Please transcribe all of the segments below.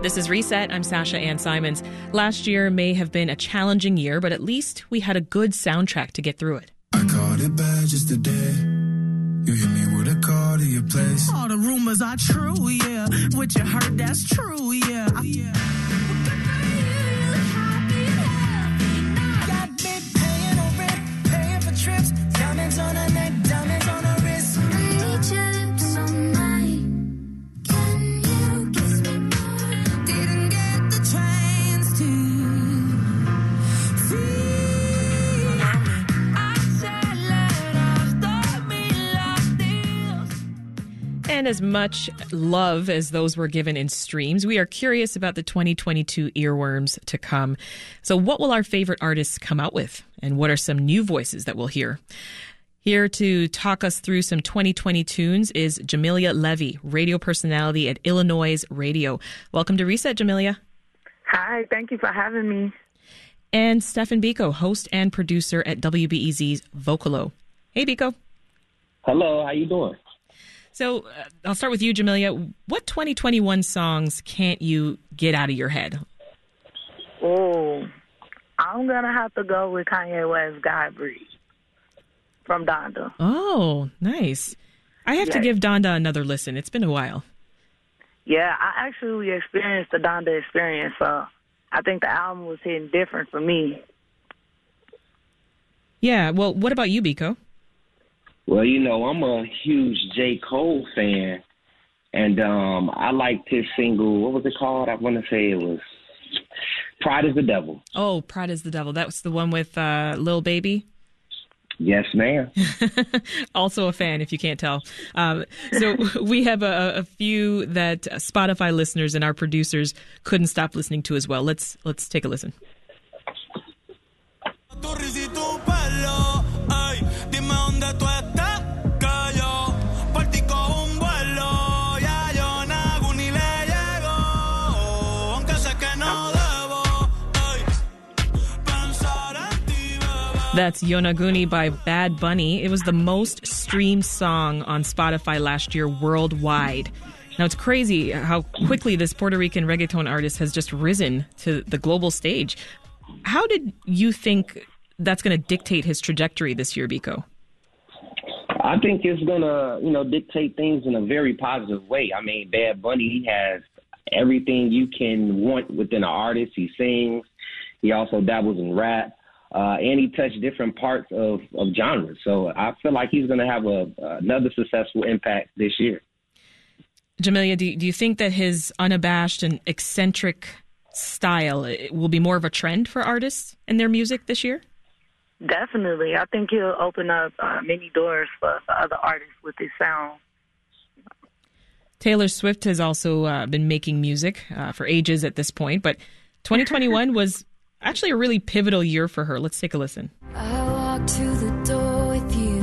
This is Reset. I'm Sasha Ann Simons. Last year may have been a challenging year, but at least we had a good soundtrack to get through it. I caught it bad just today. You hit me with a call to your place. All the rumors are true, yeah. What you heard, that's true, yeah. yeah. Got me paying And as much love as those were given in streams, we are curious about the 2022 earworms to come. So, what will our favorite artists come out with? And what are some new voices that we'll hear? Here to talk us through some 2020 tunes is Jamelia Levy, radio personality at Illinois Radio. Welcome to Reset, Jamelia. Hi, thank you for having me. And Stefan Biko, host and producer at WBEZ's Vocalo. Hey, Biko. Hello, how you doing? So uh, I'll start with you, Jamelia. What 2021 songs can't you get out of your head? Oh, I'm gonna have to go with Kanye West, "God Breathed" from Donda. Oh, nice. I have to give Donda another listen. It's been a while. Yeah, I actually experienced the Donda experience, so I think the album was hitting different for me. Yeah. Well, what about you, Biko? Well, you know, I'm a huge J. Cole fan, and um, I liked his single. What was it called? I want to say it was "Pride is the Devil." Oh, Pride is the Devil. That was the one with uh, Lil Baby. Yes, ma'am. Also a fan, if you can't tell. Um, so we have a, a few that Spotify listeners and our producers couldn't stop listening to as well. Let's let's take a listen. That's Yonaguni by Bad Bunny. It was the most streamed song on Spotify last year worldwide. Now it's crazy how quickly this Puerto Rican reggaeton artist has just risen to the global stage. How did you think that's going to dictate his trajectory this year, Biko? I think it's gonna, you know, dictate things in a very positive way. I mean, Bad Bunny has everything you can want within an artist. He sings. He also dabbles in rap. Uh, and he touched different parts of, of genres. So I feel like he's going to have a another successful impact this year. Jamelia, do, do you think that his unabashed and eccentric style will be more of a trend for artists in their music this year? Definitely, I think he'll open up uh, many doors for, for other artists with his sound. Taylor Swift has also uh, been making music uh, for ages at this point, but 2021 was actually a really pivotal year for her. Let's take a listen. I walked to the door with you.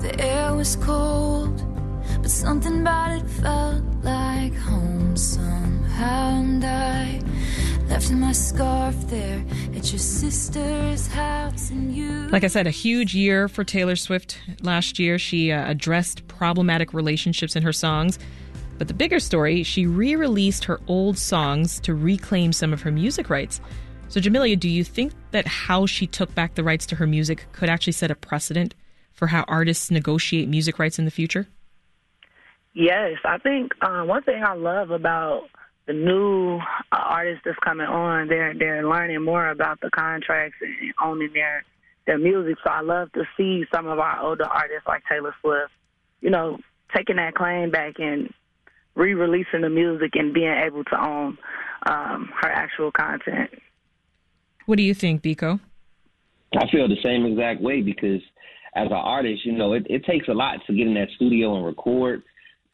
The air was cold, but something about it felt like home somehow. And I left my scarf there at your sister's house, and you. Like I said, a huge year for Taylor Swift last year. She uh, addressed problematic relationships in her songs. But the bigger story, she re released her old songs to reclaim some of her music rights. So, Jamelia, do you think that how she took back the rights to her music could actually set a precedent for how artists negotiate music rights in the future? Yes, I think uh, one thing I love about the new uh, artists that's coming on, they're they're learning more about the contracts and owning their their music. So I love to see some of our older artists like Taylor Swift, you know, taking that claim back and re-releasing the music and being able to own um, her actual content. What do you think, Biko? I feel the same exact way because as an artist, you know, it, it takes a lot to get in that studio and record,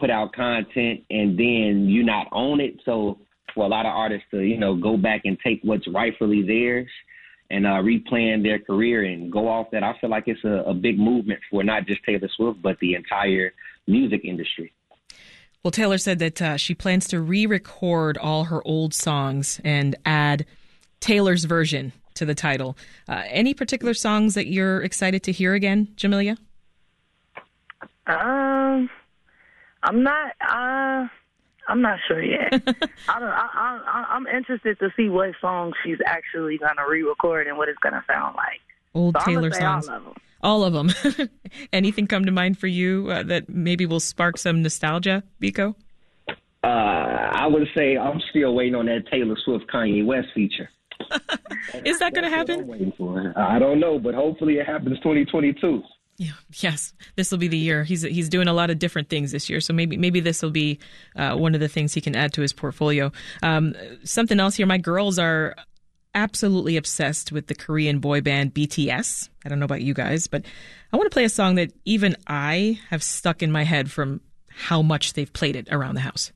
put out content, and then you not own it. So for a lot of artists to, you know, go back and take what's rightfully theirs and uh, replan their career and go off that, I feel like it's a, a big movement for not just Taylor Swift, but the entire music industry. Well, Taylor said that uh, she plans to re record all her old songs and add Taylor's version to the title. Uh, any particular songs that you're excited to hear again, Jamelia? Um, I'm not. Uh, I'm not sure yet. I don't. I, I, I'm interested to see what songs she's actually gonna re-record and what it's gonna sound like. Old So Taylor I'm say songs. all of them. All of them. Anything come to mind for you uh, that maybe will spark some nostalgia, Biko? Uh, I would say I'm still waiting on that Taylor Swift Kanye West feature. Is that going to happen? I don't know, but hopefully it happens 2022. Yeah. Yes. This will be the year. He's he's doing a lot of different things this year, so maybe maybe this will be uh, one of the things he can add to his portfolio. Um, something else here. My girls are absolutely obsessed with the Korean boy band BTS. I don't know about you guys, but I want to play a song that even I have stuck in my head from how much they've played it around the house.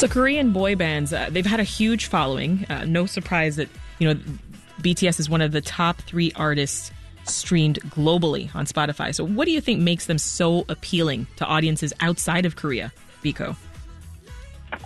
So Korean boy bands, uh, they've had a huge following. Uh, no surprise that you know BTS is one of the top three artists streamed globally on Spotify. So what do you think makes them so appealing to audiences outside of Korea, Biko?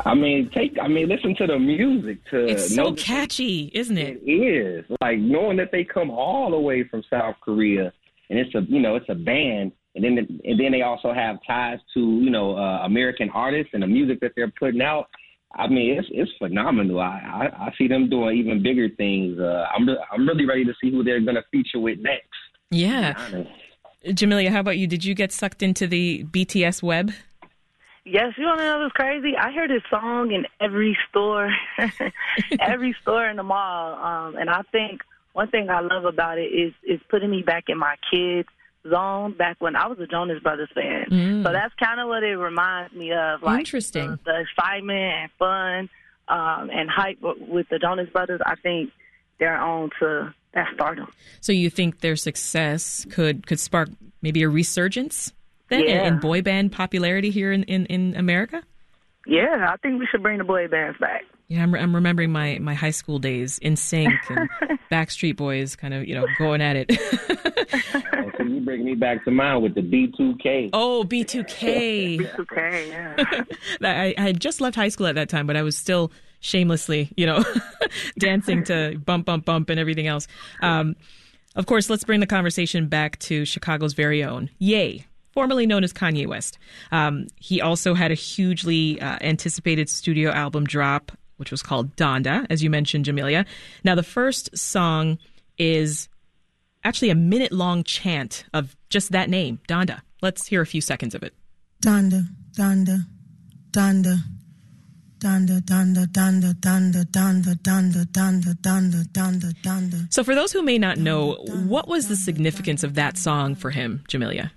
I mean, take. I mean, listen to the music. To It's so catchy, isn't it? It is like knowing that they come all the way from South Korea, and it's a you know it's a band, and then and then they also have ties to you know uh, American artists and the music that they're putting out. I mean, it's it's phenomenal. I I, I see them doing even bigger things. Uh, I'm re- I'm really ready to see who they're gonna feature with next. Yeah. Honest. Jamilia, how about you? Did you get sucked into the BTS web? Yes, you want to know what's crazy? I heard his song in every store, every store in the mall. Um, and I think one thing I love about it is is putting me back in my kids zone back when I was a Jonas Brothers fan. So that's kind of what it reminds me of. Like Interesting. The, the excitement and fun um, and hype with the Jonas Brothers. I think they're on to that stardom. So you think their success could could spark maybe a resurgence then in- Yeah. in boy band popularity here in, in, in America? Yeah, I think we should bring the boy bands back. Yeah, I'm, I'm remembering my, my high school days NSYNC and Backstreet Boys kind of, you know, going at it. Oh, so you bring me back to mind with the B2K. oh, B2K. B2K, yeah. I, I had just left high school at that time, but I was still shamelessly, you know, dancing to bump, bump, bump and everything else. Um, of course, let's bring the conversation back to Chicago's very own Ye formerly known as Kanye West. Um, he also had a hugely uh, anticipated studio album drop, which was called Donda, as you mentioned, Jamelia. Now, the first song is actually a minute long chant of just that name, Donda. Let's hear a few seconds of it. Donda, Donda, Donda, Donda, Donda, Donda, Donda, Donda, Donda, Donda, Donda, Donda, Donda. So, for those who may not know, what was the significance of that song for him, Jamelia?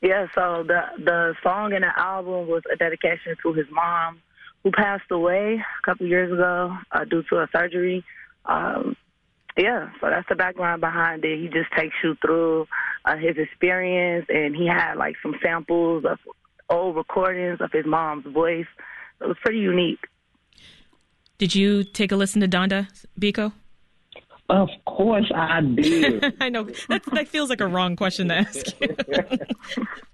Yeah, so the the song and the album was a dedication to his mom, who passed away a couple years ago uh, due to a surgery. Um, yeah, so that's the background behind it. He just takes you through uh, his experience, and he had like some samples of old recordings of his mom's voice. It was pretty unique. Did you take a listen to Donda, Biko? Of course I did. I know that that feels like a wrong question to ask you.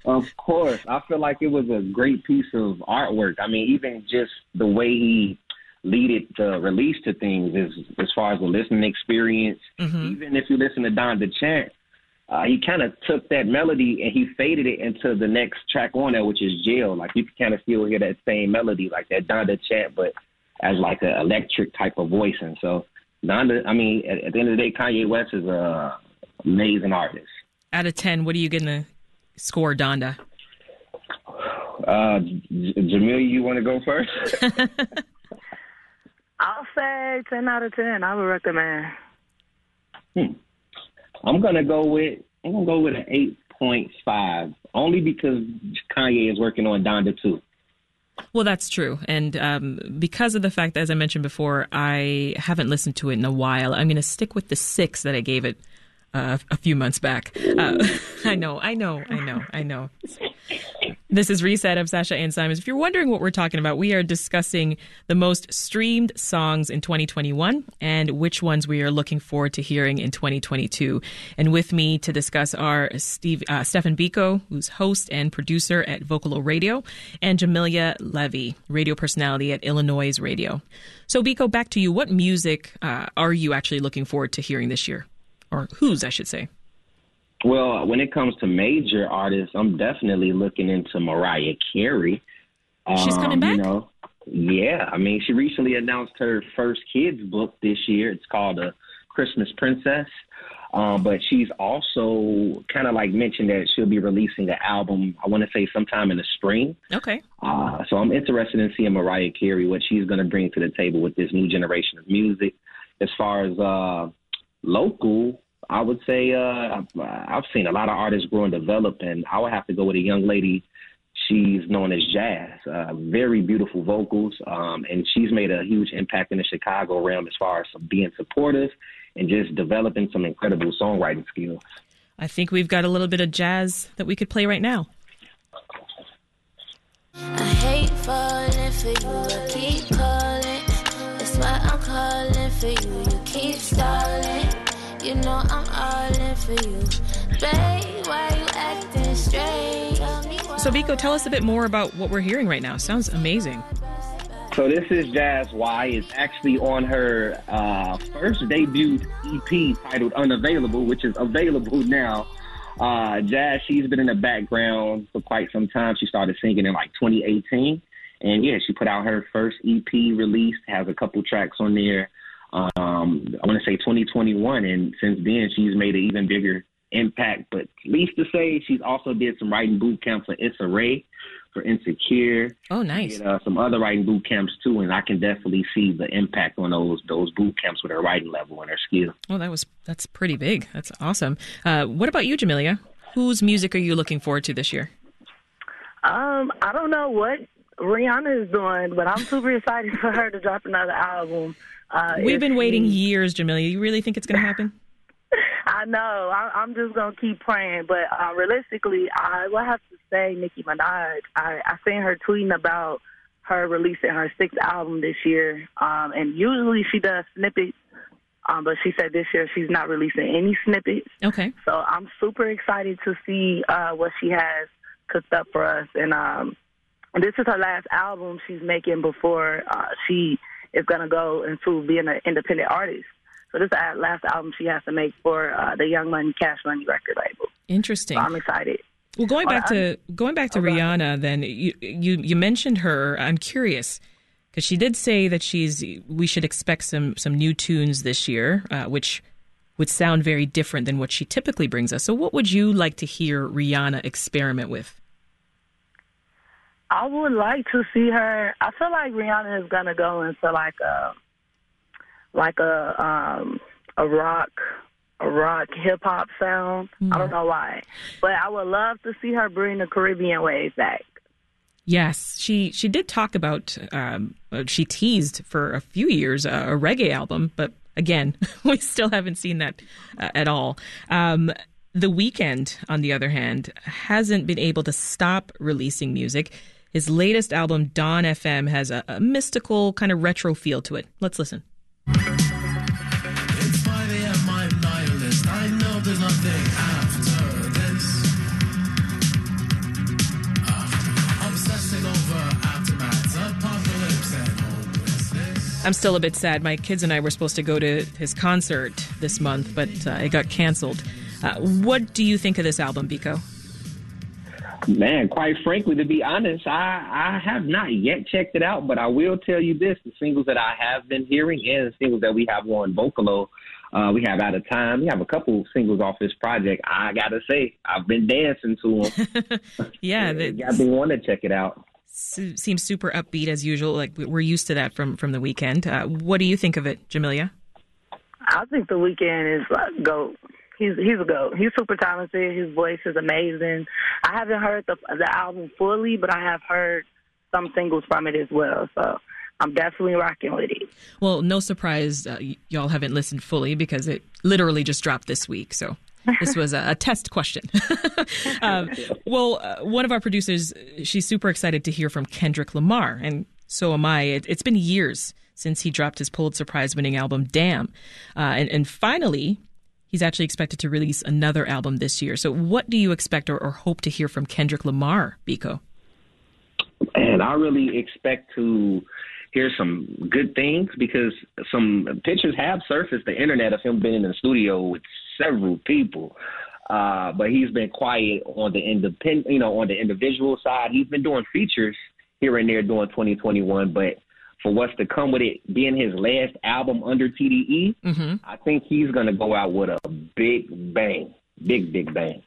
Of course. I feel like it was a great piece of artwork. I mean, even just the way he leaded the release to things as as far as the listening experience. Even if you listen to Donda Chant, uh, he kind of took that melody and he faded it into the next track on there, which is Jail. Like you can kind of still hear that same melody, like that Donda Chant, but as like an electric type of voicing. So Donda, I mean, at, at the end of the day, Kanye West is a amazing artist. Out of ten, what are you gonna score Donda? Uh, J- Jamil, you want to go first? I'll say ten out of ten. I would recommend. I'm gonna go with I'm gonna go with an eight point five, only because Kanye is working on Donda 2. Well, that's true, and um, because of the fact, as I mentioned before, I haven't listened to it in a while. I'm going to stick with the six that I gave it uh, a few months back. Uh, I know, I know, I know, I know. This is Reset of Sasha Ann Simons. If you're wondering what we're talking about, we are discussing the most streamed songs in 2021 and which ones we are looking forward to hearing in 2022. And with me to discuss are Steve, uh, Stefan Biko, who's host and producer at Vocalo Radio, and Jamilia Levy, radio personality at Illinois Radio. So, Biko, back to you. What music uh, are you actually looking forward to hearing this year? Or whose, I should say? Well, when it comes to major artists, I'm definitely looking into Mariah Carey. She's coming back? Um, You know, yeah. I mean, she recently announced her first kids book this year. It's called a Christmas Princess. Um, but she's also kind of like mentioned that she'll be releasing an album. I want to say sometime in the spring. Okay. Uh, so I'm interested in seeing Mariah Carey, what she's going to bring to the table with this new generation of music. As far as uh, local, I would say uh, I've, I've seen a lot of artists grow and develop, and I would have to go with a young lady. She's known as Jazz, uh, very beautiful vocals, um, and she's made a huge impact in the Chicago realm as far as being supportive and just developing some incredible songwriting skills. I think we've got a little bit of jazz that we could play right now. You. Babe, why you acting. So, Biko, tell us a bit more about what we're hearing right now. Sounds amazing. So this is Jazz Y. It's actually on her uh, first debut EP titled Unavailable, which is available now. Uh, Jazz, she's been in the background for quite some time. She started singing in like 2018. And yeah, she put out her first EP release, has a couple tracks on there. Um, I want to say 2021. And since then, she's made an even bigger impact. But least to say, she's also did some writing boot camps for Issa Rae, for Insecure. Oh, nice. Did, uh, some other writing boot camps too, and I can definitely see the impact on those those boot camps with her writing level and her skill. Oh, that was that's pretty big. That's awesome. Uh, what about you, Jamelia? Whose music are you looking forward to this year? Um, I don't know what Rihanna is doing, but I'm super excited for her to drop another album. Uh, We've been waiting she- years, Jamilia. You really think it's going to happen? I know. I, I'm just gonna keep praying, but uh, realistically, I will have to say Nicki Minaj. I, I seen her tweeting about her releasing her sixth album this year, um, and usually she does snippets, um, but she said this year she's not releasing any snippets. Okay. So I'm super excited to see uh, what she has cooked up for us, and um, this is her last album she's making before uh, she is gonna go into being an independent artist. So this is the last album she has to make for uh, the Young Money Cash Money record label. Interesting. So I'm excited. Well, going back Oh, to going back to oh. Rihanna, then you you you mentioned her. I'm curious because she did say that she's we should expect some some new tunes this year, uh, which would sound very different than what she typically brings us. So, what would you like to hear Rihanna experiment with? I would like to see her. I feel like Rihanna is gonna go into like a like a um a rock a rock hip hop sound. I don't know why, but I would love to see her bring the Caribbean wave back. Yes, she she did talk about. Um, uh, she teased for a few years uh, a reggae album, but again, we still haven't seen that uh, at all. Um, the Weeknd, on the other hand, hasn't been able to stop releasing music. His latest album, Dawn FM, has a, a mystical kind of retro feel to it. Let's listen. It's 5 a.m. I'm nihilist. I know there's nothing after this. After- Obsessing over aftermath, apocalypse, and hopelessness. I'm still a bit sad. My kids and I were supposed to go to his concert this month, but uh, it got canceled. Uh, what do you think of this album, Biko? Man, quite frankly, to be honest, I, I have not yet checked it out, but I will tell you this: the singles that I have been hearing and the singles that we have on Vocalo, uh, we have out of time. We have a couple singles off this project. I gotta say, I've been dancing to them. Yeah, It the, got me want to check it out. seems super upbeat as usual. Like we- we're used to that from from the Weeknd. Uh, what do you think of it, Jamilia? I think the Weeknd is like goat. He's he's a goat. He's super talented. His voice is amazing. I haven't heard the the album fully, but I have heard some singles from it as well. So I'm definitely rocking with it. Well, no surprise, uh, y- y'all haven't listened fully because it literally just dropped this week. So This was a, a test question. um, well, uh, one of our producers, she's super excited to hear from Kendrick Lamar, and so am I. It, has been years since he dropped his Pulitzer Prize winning album, Damn. Uh, and, and finally, he's actually expected to release another album this year. So, what do you expect or, or hope to hear from Kendrick Lamar, Biko? And I really expect to hear some good things because some pictures have surfaced the internet of him being in the studio with several people. Uh, but he's been quiet on the independent, you know, on the individual side. He's been doing features here and there during 2021, but for what's to come with it being his last album under TDE, mm-hmm. I think he's going to go out with a big bang, big big bang.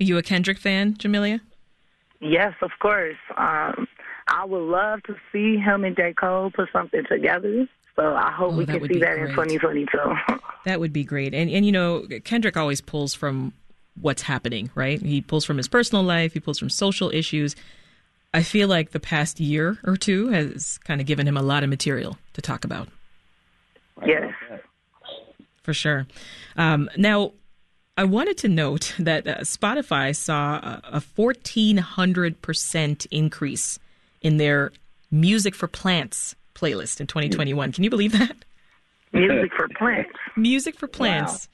Are you a Kendrick fan, Jamelia? Yes, of course. Um, I would love to see him and J. Cole put something together. So I hope oh, we can see that great. in 2022. that would be great. And and you know, Kendrick always pulls from what's happening, right? He pulls from his personal life, he pulls from social issues. I feel like the past year or two has kind of given him a lot of material to talk about. Yes. For sure. Um, now, I wanted to note that uh, Spotify saw a, a 1,400% increase in their Music for Plants playlist in 2021. Can you believe that? Music for Plants. Music for Plants.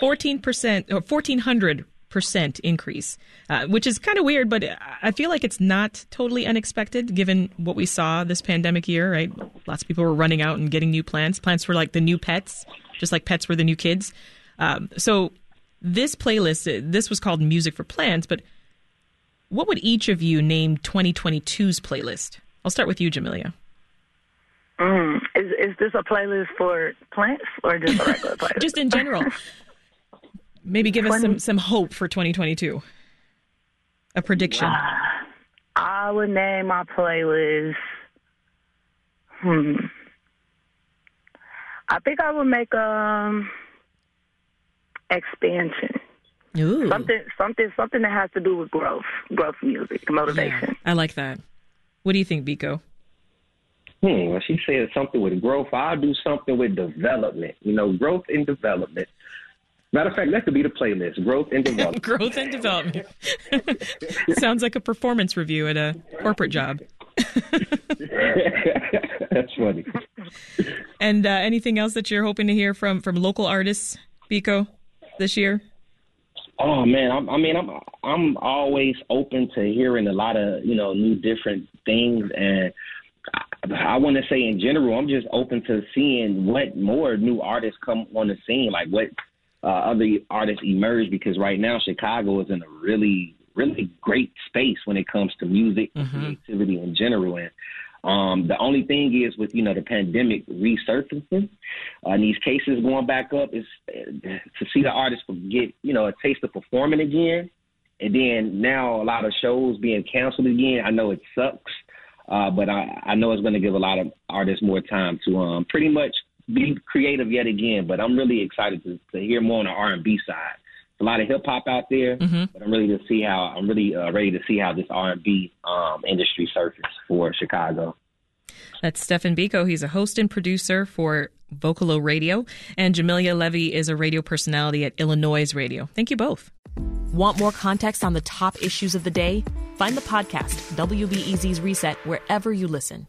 Wow. 14% or 1400 percent increase, uh, which is kind of weird, but I feel like it's not totally unexpected given what we saw this pandemic year. Right, lots of people were running out and getting new plants. Plants were like the new pets, just like pets were the new kids. Um, so this playlist, uh, this was called Music for Plants, but what would each of you name 2022's playlist? I'll start with you, Jamelia. Mm, is is this a playlist for plants or just a regular playlist? just in general. Maybe give 20, us some some hope for 2022. A prediction. Uh, I would name my playlist. Hmm. I think I would make um expansion. Ooh. Something, something, something that has to do with growth, growth music, motivation. Yeah, I like that. What do you think, Biko? Hmm, well, she said something with growth. I'll do something with development. You know, growth and development. Matter of fact, that could be the playlist: growth and development. growth and development. Sounds like a performance review at a corporate job. That's funny. And uh, anything else that you're hoping to hear from from local artists, Biko, this year? Oh man, I'm, I mean, I'm I'm always open to hearing a lot of you know new different things, and I, I want to say in general, I'm just open to seeing what more new artists come on the scene, like what uh, other artists emerge. Because right now, Chicago is in a really really great space when it comes to music mm-hmm. creativity in general, and um, the only thing is with you know the pandemic resurfacing, uh, and these cases going back up is uh, to see the artists get you know a taste of performing again, and then now a lot of shows being canceled again. I know it sucks, uh, but I, I know it's going to give a lot of artists more time to um, pretty much be creative yet again. But I'm really excited to, to hear more on the R&B side a lot of hip hop out there, mm-hmm. but I'm really to see how I'm really uh, ready to see how this R&B um, industry surfaces for Chicago. That's Stefan Biko. He's a host and producer for Vocalo Radio, and Jamelia Levy is a radio personality at Illinois Radio. Thank you both. Want more context on the top issues of the day? Find the podcast WBEZ's Reset wherever you listen.